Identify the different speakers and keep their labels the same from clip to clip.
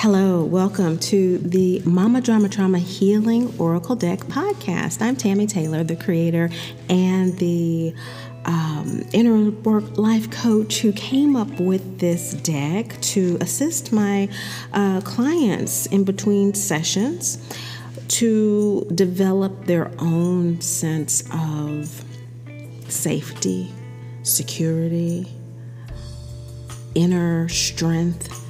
Speaker 1: Hello, welcome to the Mama Drama Trauma Healing Oracle Deck podcast. I'm Tammy Taylor, the creator and the um, inner work life coach who came up with this deck to assist my uh, clients in between sessions to develop their own sense of safety, security, inner strength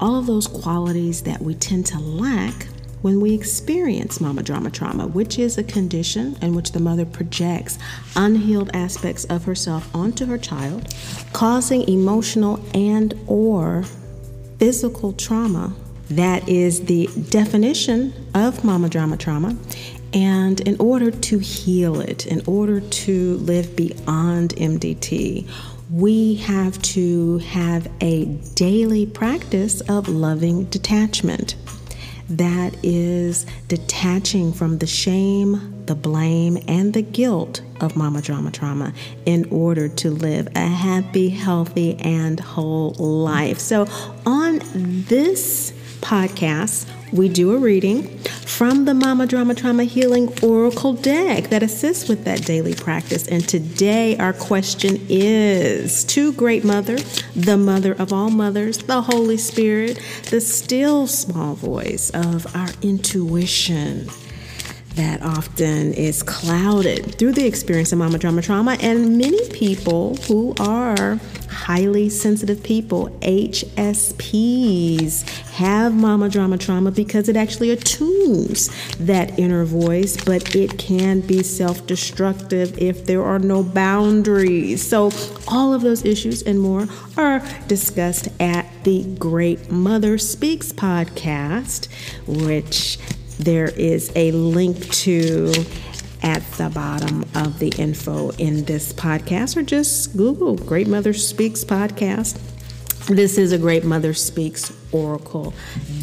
Speaker 1: all of those qualities that we tend to lack when we experience mama drama trauma, which is a condition in which the mother projects unhealed aspects of herself onto her child, causing emotional and or physical trauma. That is the definition of mama drama trauma. And in order to heal it, in order to live beyond MDT, we have to have a daily practice of loving detachment. That is detaching from the shame, the blame, and the guilt of mama drama trauma in order to live a happy, healthy, and whole life. So, on this podcast, we do a reading from the Mama Drama Trauma Healing Oracle deck that assists with that daily practice. And today, our question is To Great Mother, the mother of all mothers, the Holy Spirit, the still small voice of our intuition that often is clouded through the experience of mama drama trauma. And many people who are highly sensitive people hsps have mama drama trauma because it actually attunes that inner voice but it can be self-destructive if there are no boundaries. So all of those issues and more are discussed at the great mother speaks podcast which there is a link to at the bottom of the info in this podcast, or just Google Great Mother Speaks podcast. This is a Great Mother Speaks Oracle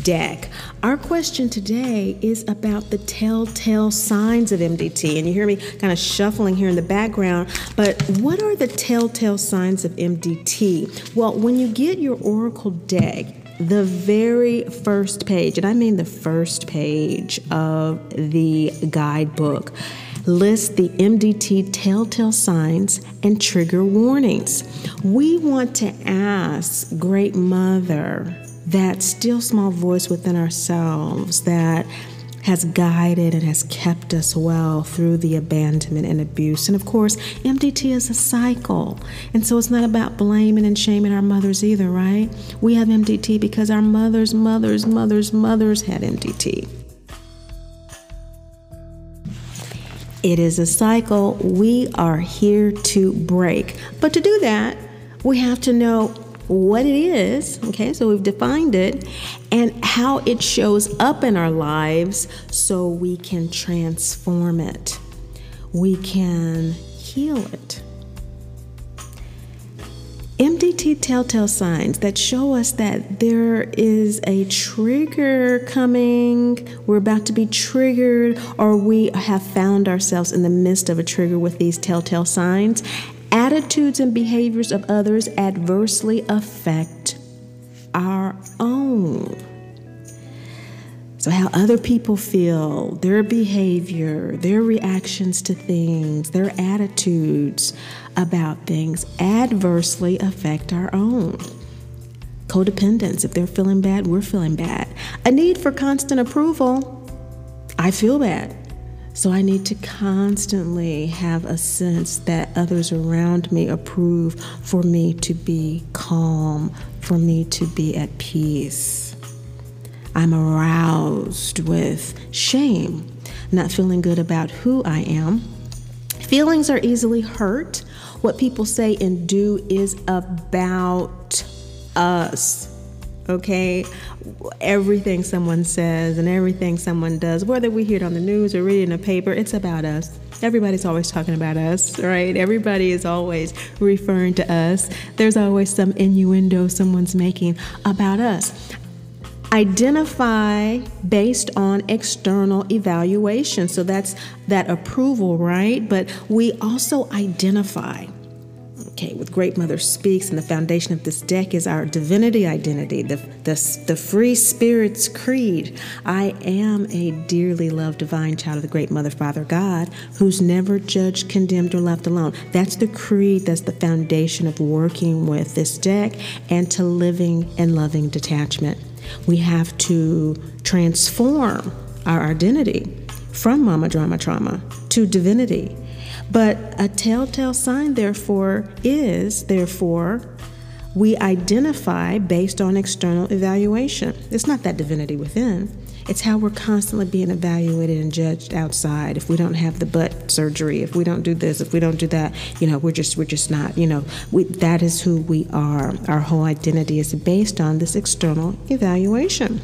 Speaker 1: deck. Our question today is about the telltale signs of MDT. And you hear me kind of shuffling here in the background, but what are the telltale signs of MDT? Well, when you get your Oracle deck, the very first page, and I mean the first page of the guidebook, lists the MDT telltale signs and trigger warnings. We want to ask Great Mother, that still small voice within ourselves that has guided and has kept us well through the abandonment and abuse. And of course, MDT is a cycle. And so it's not about blaming and shaming our mothers either, right? We have MDT because our mothers, mothers, mothers, mothers had MDT. It is a cycle we are here to break. But to do that, we have to know what it is, okay, so we've defined it, and how it shows up in our lives so we can transform it. We can heal it. MDT telltale signs that show us that there is a trigger coming, we're about to be triggered, or we have found ourselves in the midst of a trigger with these telltale signs, attitudes and behaviors of others adversely affect our own. So, how other people feel, their behavior, their reactions to things, their attitudes about things adversely affect our own. Codependence, if they're feeling bad, we're feeling bad. A need for constant approval, I feel bad. So I need to constantly have a sense that others around me approve for me to be calm, for me to be at peace. I'm aroused with shame, not feeling good about who I am. Feelings are easily hurt. What people say and do is about us okay? Everything someone says and everything someone does, whether we hear it on the news or read it in a paper, it's about us. Everybody's always talking about us, right? Everybody is always referring to us. There's always some innuendo someone's making about us. Identify based on external evaluation. So that's that approval, right? But we also identify Okay, with Great Mother Speaks, and the foundation of this deck is our divinity identity, the, the, the free spirit's creed. I am a dearly loved divine child of the Great Mother, Father God, who's never judged, condemned, or left alone. That's the creed, that's the foundation of working with this deck and to living and loving detachment. We have to transform our identity from mama drama trauma to divinity but a telltale sign, therefore, is, therefore, we identify based on external evaluation. It's not that divinity within. It's how we're constantly being evaluated and judged outside. If we don't have the butt surgery, if we don't do this, if we don't do that, you know, we're just we're just not. You know, we, that is who we are. Our whole identity is based on this external evaluation.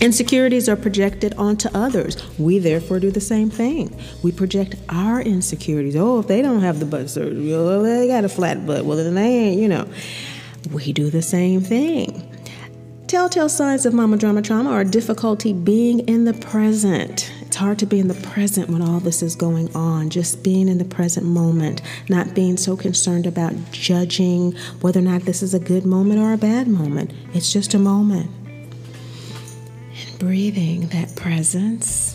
Speaker 1: Insecurities are projected onto others. We therefore do the same thing. We project our insecurities. Oh, if they don't have the butt surgery, well, they got a flat butt. Well, then they ain't, you know. We do the same thing. Telltale signs of mama drama trauma are difficulty being in the present. It's hard to be in the present when all this is going on, just being in the present moment, not being so concerned about judging whether or not this is a good moment or a bad moment. It's just a moment breathing that presence.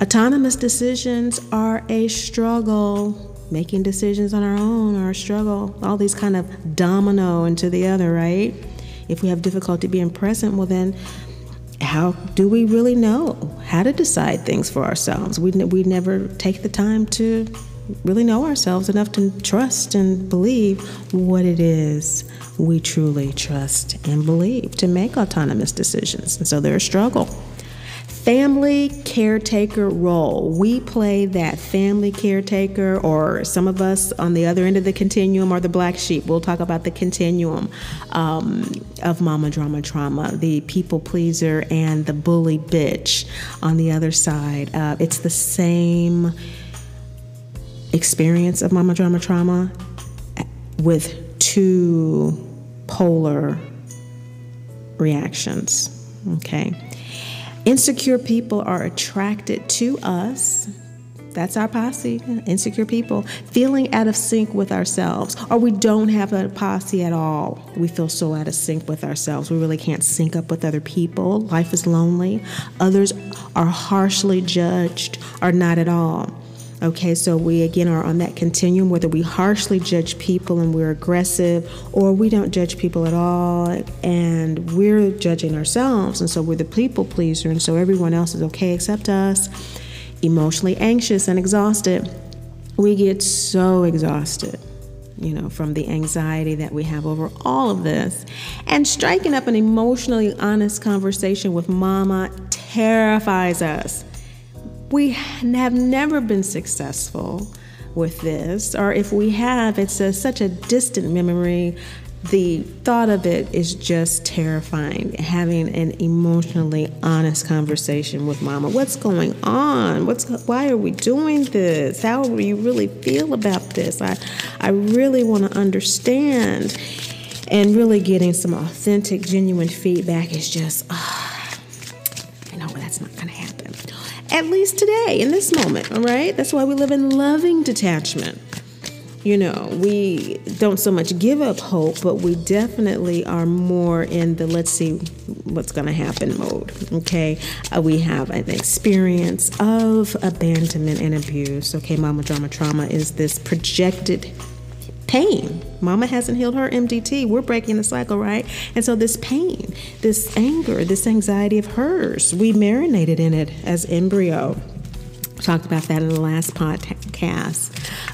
Speaker 1: Autonomous decisions are a struggle. Making decisions on our own are a struggle. All these kind of domino into the other, right? If we have difficulty being present, well, then how do we really know how to decide things for ourselves? We, we never take the time to really know ourselves enough to trust and believe what it is we truly trust and believe to make autonomous decisions. And so there's a struggle. Family caretaker role. We play that family caretaker, or some of us on the other end of the continuum are the black sheep. We'll talk about the continuum um, of mama drama trauma, the people pleaser and the bully bitch on the other side. Uh, it's the same experience of mama drama trauma with two polar reactions. Okay. Insecure people are attracted to us. That's our posse, insecure people, feeling out of sync with ourselves, or we don't have a posse at all. We feel so out of sync with ourselves. We really can't sync up with other people. Life is lonely. Others are harshly judged, or not at all. Okay, so we again are on that continuum whether we harshly judge people and we're aggressive, or we don't judge people at all and we're judging ourselves, and so we're the people pleaser, and so everyone else is okay except us. Emotionally anxious and exhausted. We get so exhausted you know, from the anxiety that we have over all of this. And striking up an emotionally honest conversation with mama terrifies us we have never been successful with this, or if we have, it's a, such a distant memory. The thought of it is just terrifying. Having an emotionally honest conversation with mama. What's going on? What's why are we doing this? How do you really feel about this? I I really want to understand. And really getting some authentic, genuine feedback is just, uh, at least today, in this moment, all right? That's why we live in loving detachment. You know, we don't so much give up hope, but we definitely are more in the let's see what's going to happen mode. Okay. Uh, we have an experience of abandonment and abuse. Okay. Mama drama trauma is this projected pain. Mama hasn't healed her MDT. We're breaking the cycle, right? And so this pain, this anger, this anxiety of hers, we marinated in it as embryo. Talked about that in the last podcast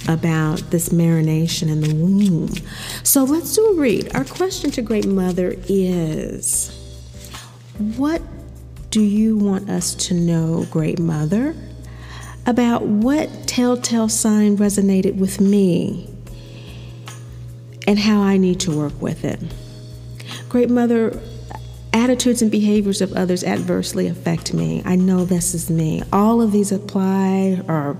Speaker 1: about this marination in the womb. So let's do a read. Our question to Great Mother is What do you want us to know, Great Mother, about what telltale sign resonated with me and how I need to work with it. Great Mother, attitudes and behaviors of others adversely affect me. I know this is me. All of these apply or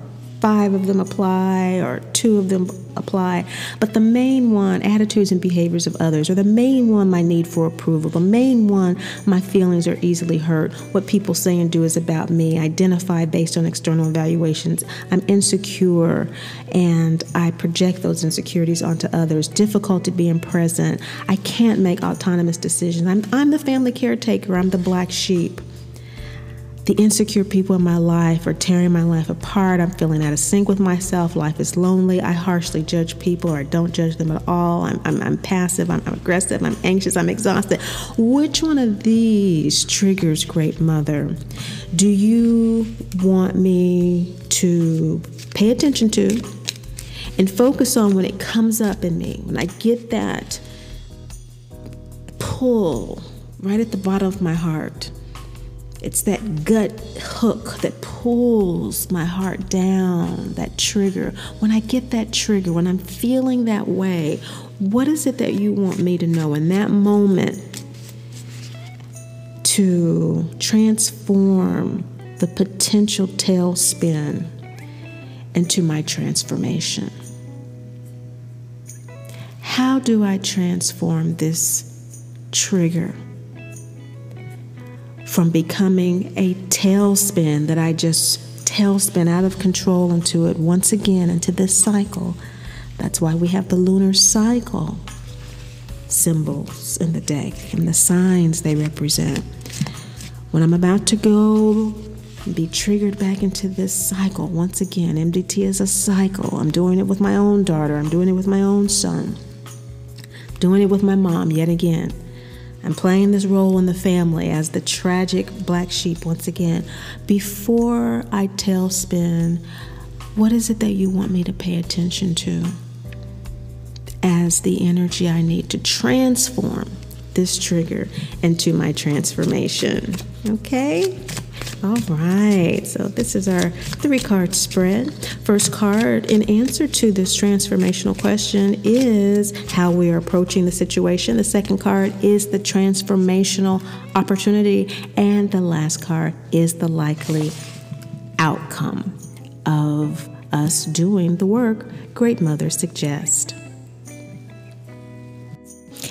Speaker 1: five of them apply or two of them apply. But the main one, attitudes and behaviors of others, or the main one, my need for approval. The main one, my feelings are easily hurt. What people say and do is about me. Identify based on external evaluations. I'm insecure and I project those insecurities onto others. Difficulty being present. I can't make autonomous decisions. I'm, I'm the family caretaker, I'm the black sheep the insecure people in my life are tearing my life apart. I'm feeling out of sync with myself. Life is lonely. I harshly judge people or I don't judge them at all. I'm, I'm, I'm passive. I'm, I'm aggressive. I'm anxious. I'm exhausted. Which one of these triggers Great Mother do you want me to pay attention to and focus on when it comes up in me? When I get that pull right at the bottom of my heart it's that gut hook that pulls my heart down, that trigger. When I get that trigger, when I'm feeling that way, what is it that you want me to know in that moment to transform the potential tailspin into my transformation? How do I transform this trigger? From becoming a tailspin that I just tailspin out of control into it once again into this cycle. That's why we have the lunar cycle symbols in the deck and the signs they represent. When I'm about to go be triggered back into this cycle once again, MDT is a cycle. I'm doing it with my own daughter, I'm doing it with my own son, doing it with my mom yet again. I'm playing this role in the family as the tragic black sheep once again. Before I tailspin, what is it that you want me to pay attention to as the energy I need to transform this trigger into my transformation? Okay? All right, so this is our three card spread. First card in answer to this transformational question is how we are approaching the situation. The second card is the transformational opportunity. And the last card is the likely outcome of us doing the work Great Mother suggests.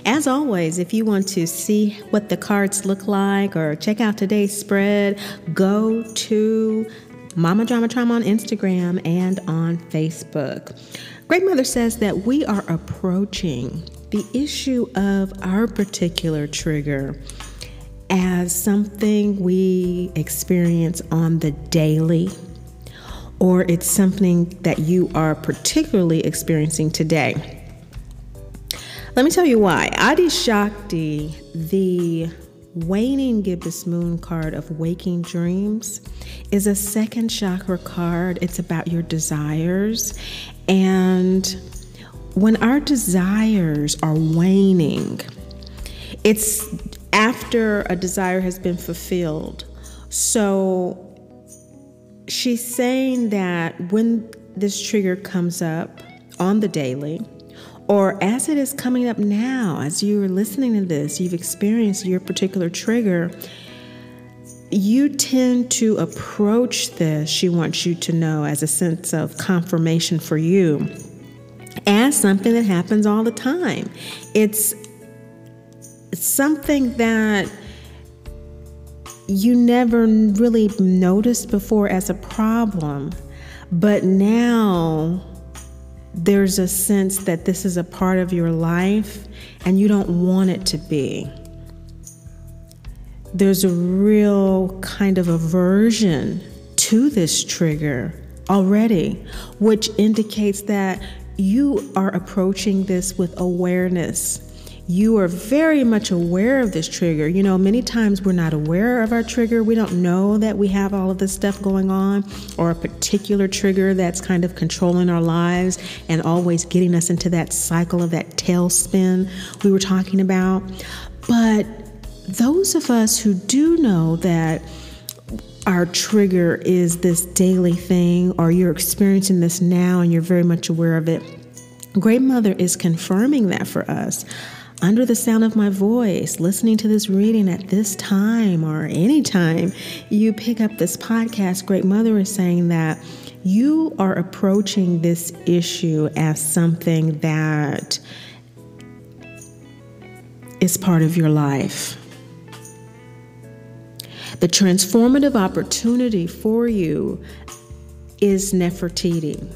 Speaker 1: As always, if you want to see what the cards look like or check out today's spread, go to Mama Drama Trauma on Instagram and on Facebook. Great Mother says that we are approaching the issue of our particular trigger as something we experience on the daily, or it's something that you are particularly experiencing today. Let me tell you why. Adi Shakti, the waning gibbous moon card of waking dreams, is a second chakra card. It's about your desires. And when our desires are waning, it's after a desire has been fulfilled. So she's saying that when this trigger comes up on the daily, or as it is coming up now, as you are listening to this, you've experienced your particular trigger, you tend to approach this, she wants you to know, as a sense of confirmation for you, as something that happens all the time. It's something that you never really noticed before as a problem, but now there's a sense that this is a part of your life and you don't want it to be. There's a real kind of aversion to this trigger already, which indicates that you are approaching this with awareness you are very much aware of this trigger. You know, many times we're not aware of our trigger. We don't know that we have all of this stuff going on or a particular trigger that's kind of controlling our lives and always getting us into that cycle of that tailspin we were talking about. But those of us who do know that our trigger is this daily thing, or you're experiencing this now and you're very much aware of it, Great Mother is confirming that for us under the sound of my voice, listening to this reading at this time or any time you pick up this podcast, Great Mother is saying that you are approaching this issue as something that is part of your life. The transformative opportunity for you is Nefertiti.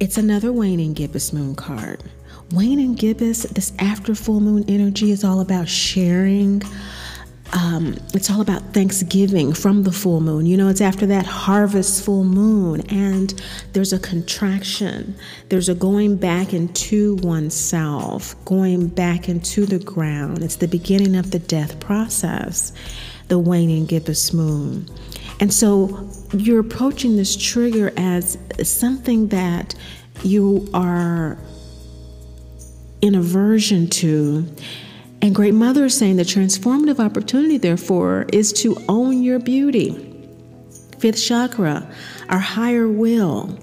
Speaker 1: It's another waning Gibbous moon card. Waning Gibbous, this after full moon energy is all about sharing. Um, it's all about Thanksgiving from the full moon. You know, it's after that harvest full moon, and there's a contraction. There's a going back into oneself, going back into the ground. It's the beginning of the death process, the waning gibbous moon. And so you're approaching this trigger as something that you are in aversion to. And Great Mother is saying the transformative opportunity, therefore, is to own your beauty. Fifth chakra, our higher will.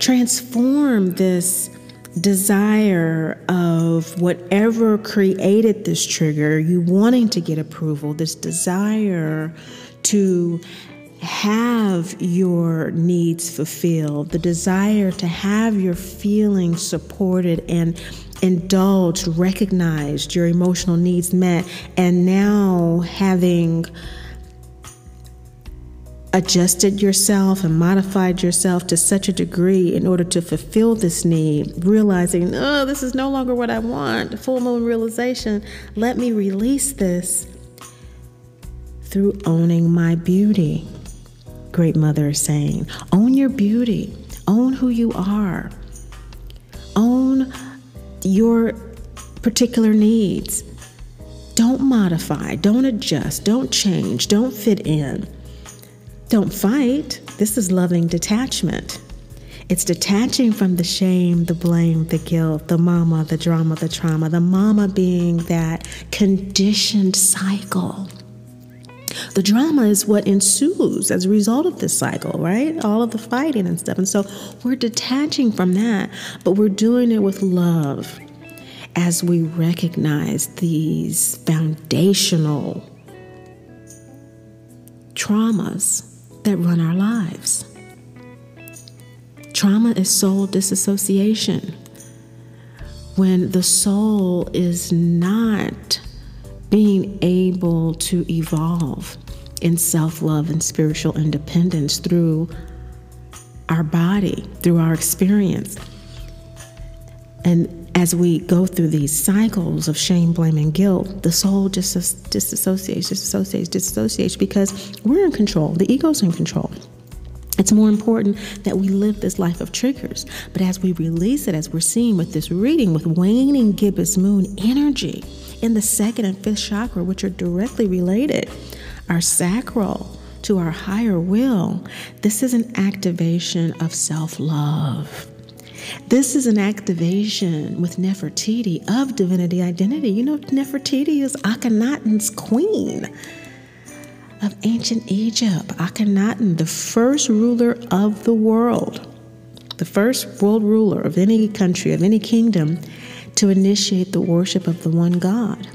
Speaker 1: Transform this desire of whatever created this trigger, you wanting to get approval, this desire to have your needs fulfilled, the desire to have your feelings supported and indulged, recognized, your emotional needs met, and now having adjusted yourself and modified yourself to such a degree in order to fulfill this need, realizing, oh, this is no longer what I want, full moon realization, let me release this through owning my beauty. Great Mother is saying, own your beauty, own who you are, own your particular needs. Don't modify, don't adjust, don't change, don't fit in. Don't fight. This is loving detachment. It's detaching from the shame, the blame, the guilt, the mama, the drama, the trauma, the mama being that conditioned cycle. The drama is what ensues as a result of this cycle, right? All of the fighting and stuff. And so we're detaching from that, but we're doing it with love as we recognize these foundational traumas that run our lives. Trauma is soul disassociation. When the soul is not being able to evolve in self love and spiritual independence through our body, through our experience. And as we go through these cycles of shame, blame, and guilt, the soul just disassociates, disassociates, disassociates because we're in control. The ego's in control. It's more important that we live this life of triggers. But as we release it, as we're seeing with this reading, with waning gibbous moon energy in the second and fifth chakra, which are directly related, our sacral to our higher will, this is an activation of self love. This is an activation with Nefertiti of divinity identity. You know, Nefertiti is Akhenaten's queen of ancient Egypt. Akhenaten, the first ruler of the world, the first world ruler of any country, of any kingdom, to initiate the worship of the one God.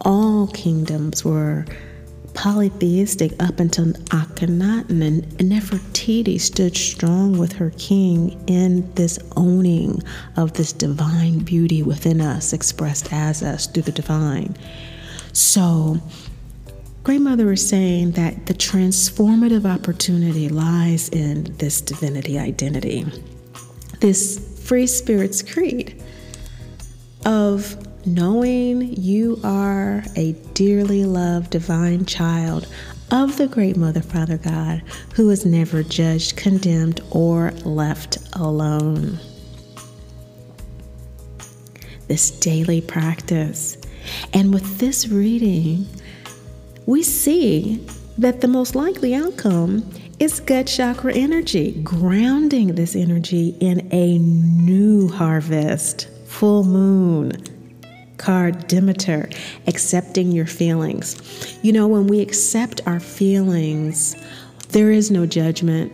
Speaker 1: All kingdoms were polytheistic up until Akhenaten, and Nefertiti stood strong with her king in this owning of this divine beauty within us, expressed as us through the divine. So, Great Mother is saying that the transformative opportunity lies in this divinity identity, this free spirit's creed of knowing you are a dearly loved divine child of the great Mother, Father God, who is never judged, condemned, or left alone. This daily practice. And with this reading, we see that the most likely outcome is gut chakra energy, grounding this energy in a new harvest, full moon, card Demeter, accepting your feelings. You know, when we accept our feelings, there is no judgment,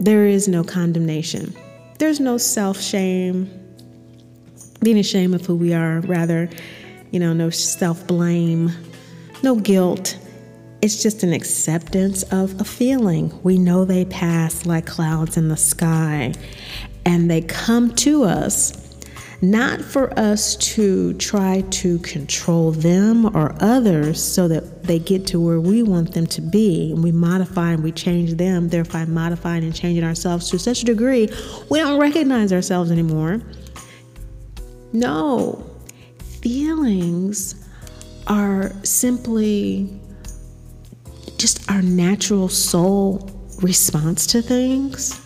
Speaker 1: there is no condemnation, there's no self shame, being ashamed of who we are, rather, you know, no self blame, no guilt. It's just an acceptance of a feeling. We know they pass like clouds in the sky, and they come to us not for us to try to control them or others so that they get to where we want them to be. And we modify and we change them, thereby modifying and changing ourselves to such a degree we don't recognize ourselves anymore. No, feelings are simply just our natural soul response to things,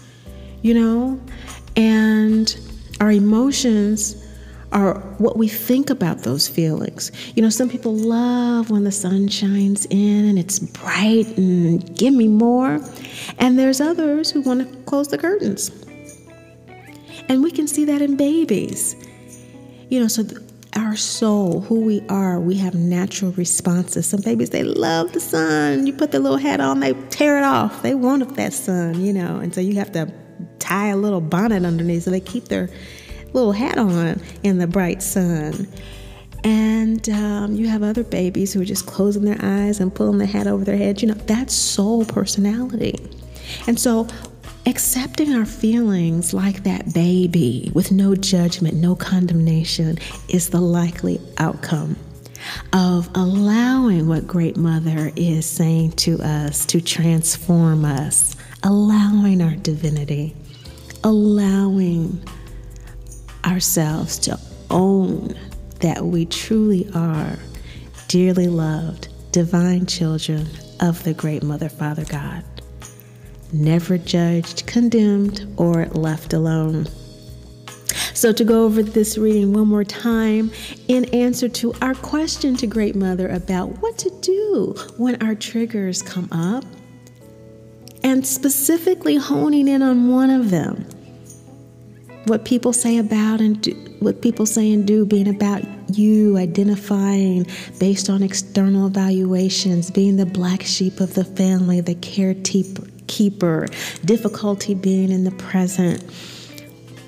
Speaker 1: you know? And our emotions are what we think about those feelings. You know, some people love when the sun shines in and it's bright and give me more. And there's others who want to close the curtains. And we can see that in babies. You know, so our soul, who we are, we have natural responses. Some babies, they love the sun. You put the little hat on, they tear it off. They want that sun, you know, and so you have to tie a little bonnet underneath so they keep their little hat on in the bright sun. And um, you have other babies who are just closing their eyes and pulling the hat over their head. You know, that's soul personality. And so, accepting our feelings like that baby with no judgment, no condemnation is the likely outcome of allowing what Great Mother is saying to us to transform us, allowing our divinity allowing ourselves to own that we truly are dearly loved, divine children of the great Mother, Father God, never judged, condemned, or left alone. So, to go over this reading one more time, in answer to our question to Great Mother about what to do when our triggers come up, and specifically honing in on one of them what people say about and do, what people say and do being about you, identifying based on external evaluations, being the black sheep of the family, the caretaker, difficulty being in the present.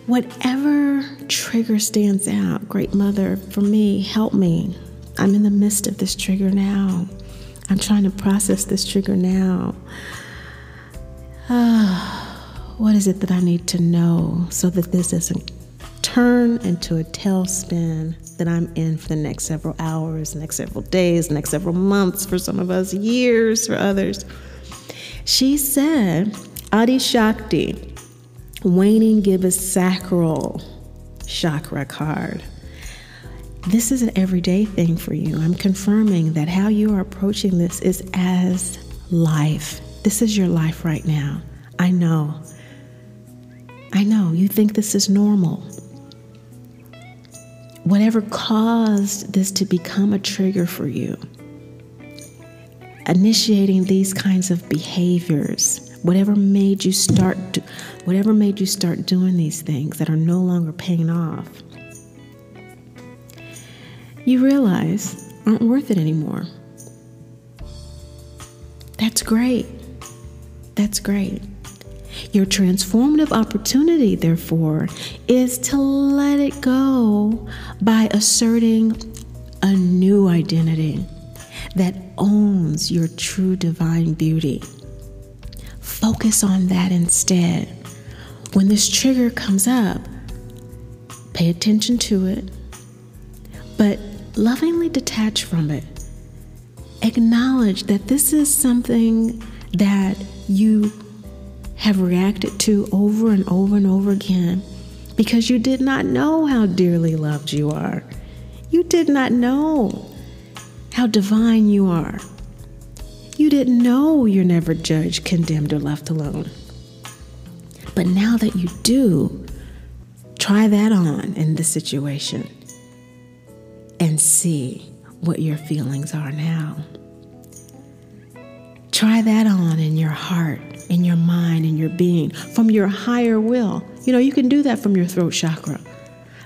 Speaker 1: Whatever trigger stands out, Great Mother, for me, help me. I'm in the midst of this trigger now. I'm trying to process this trigger now. What is it that I need to know so that this doesn't turn into a tailspin that I'm in for the next several hours, next several days, next several months, for some of us, years for others? She said, Adi Shakti, waning gibbous sacral chakra card. This is an everyday thing for you. I'm confirming that how you are approaching this is as life. This is your life right now. I know. I know you think this is normal. Whatever caused this to become a trigger for you, initiating these kinds of behaviors, whatever made you start whatever made you start doing these things that are no longer paying off. You realize aren't worth it anymore. That's great. That's great. Your transformative opportunity, therefore, is to let it go by asserting a new identity that owns your true divine beauty. Focus on that instead. When this trigger comes up, pay attention to it, but lovingly detach from it. Acknowledge that this is something that you have reacted to over and over and over again because you did not know how dearly loved you are. You did not know how divine you are. You didn't know you're never judged, condemned, or left alone. But now that you do, try that on in this situation and see what your feelings are now. Try that on in your heart in your mind, in your being, from your higher will. You know, you can do that from your throat chakra.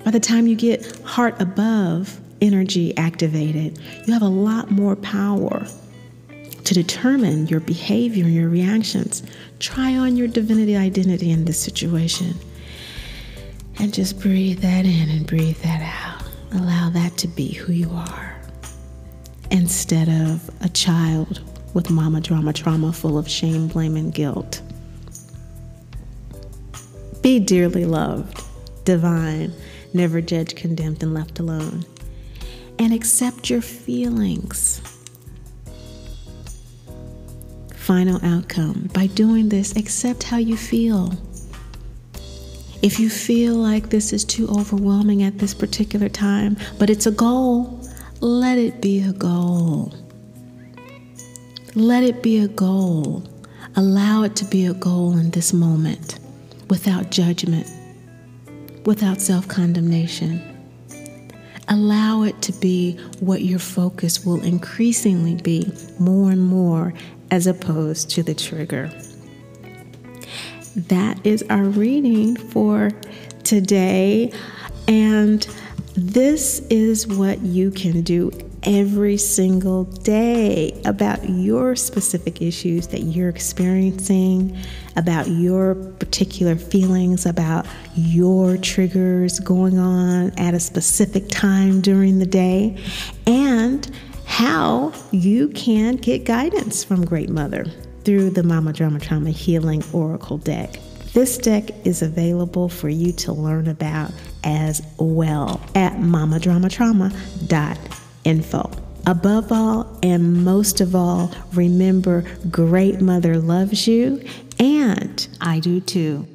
Speaker 1: By the time you get heart above energy activated, you have a lot more power to determine your behavior and your reactions. Try on your divinity identity in this situation And just breathe that in and breathe that out. Allow that to be who you are. Instead of a child with mama drama trauma full of shame, blame, and guilt. Be dearly loved, divine, never judged, condemned, and left alone. And accept your feelings. Final outcome by doing this, accept how you feel. If you feel like this is too overwhelming at this particular time, but it's a goal, let it be a goal. Let it be a goal. Allow it to be a goal in this moment without judgment, without self condemnation. Allow it to be what your focus will increasingly be more and more as opposed to the trigger that is our reading for today. And this is what you can do every single day about your specific issues that you're experiencing, about your particular feelings, about your triggers going on at a specific time during the day, and how you can get guidance from Great Mother through the Mama Drama Trauma Healing Oracle deck. This deck is available for you to learn about as well at mamadramatrauma.info. Above all and most of all, remember Great Mother loves you, and I do too.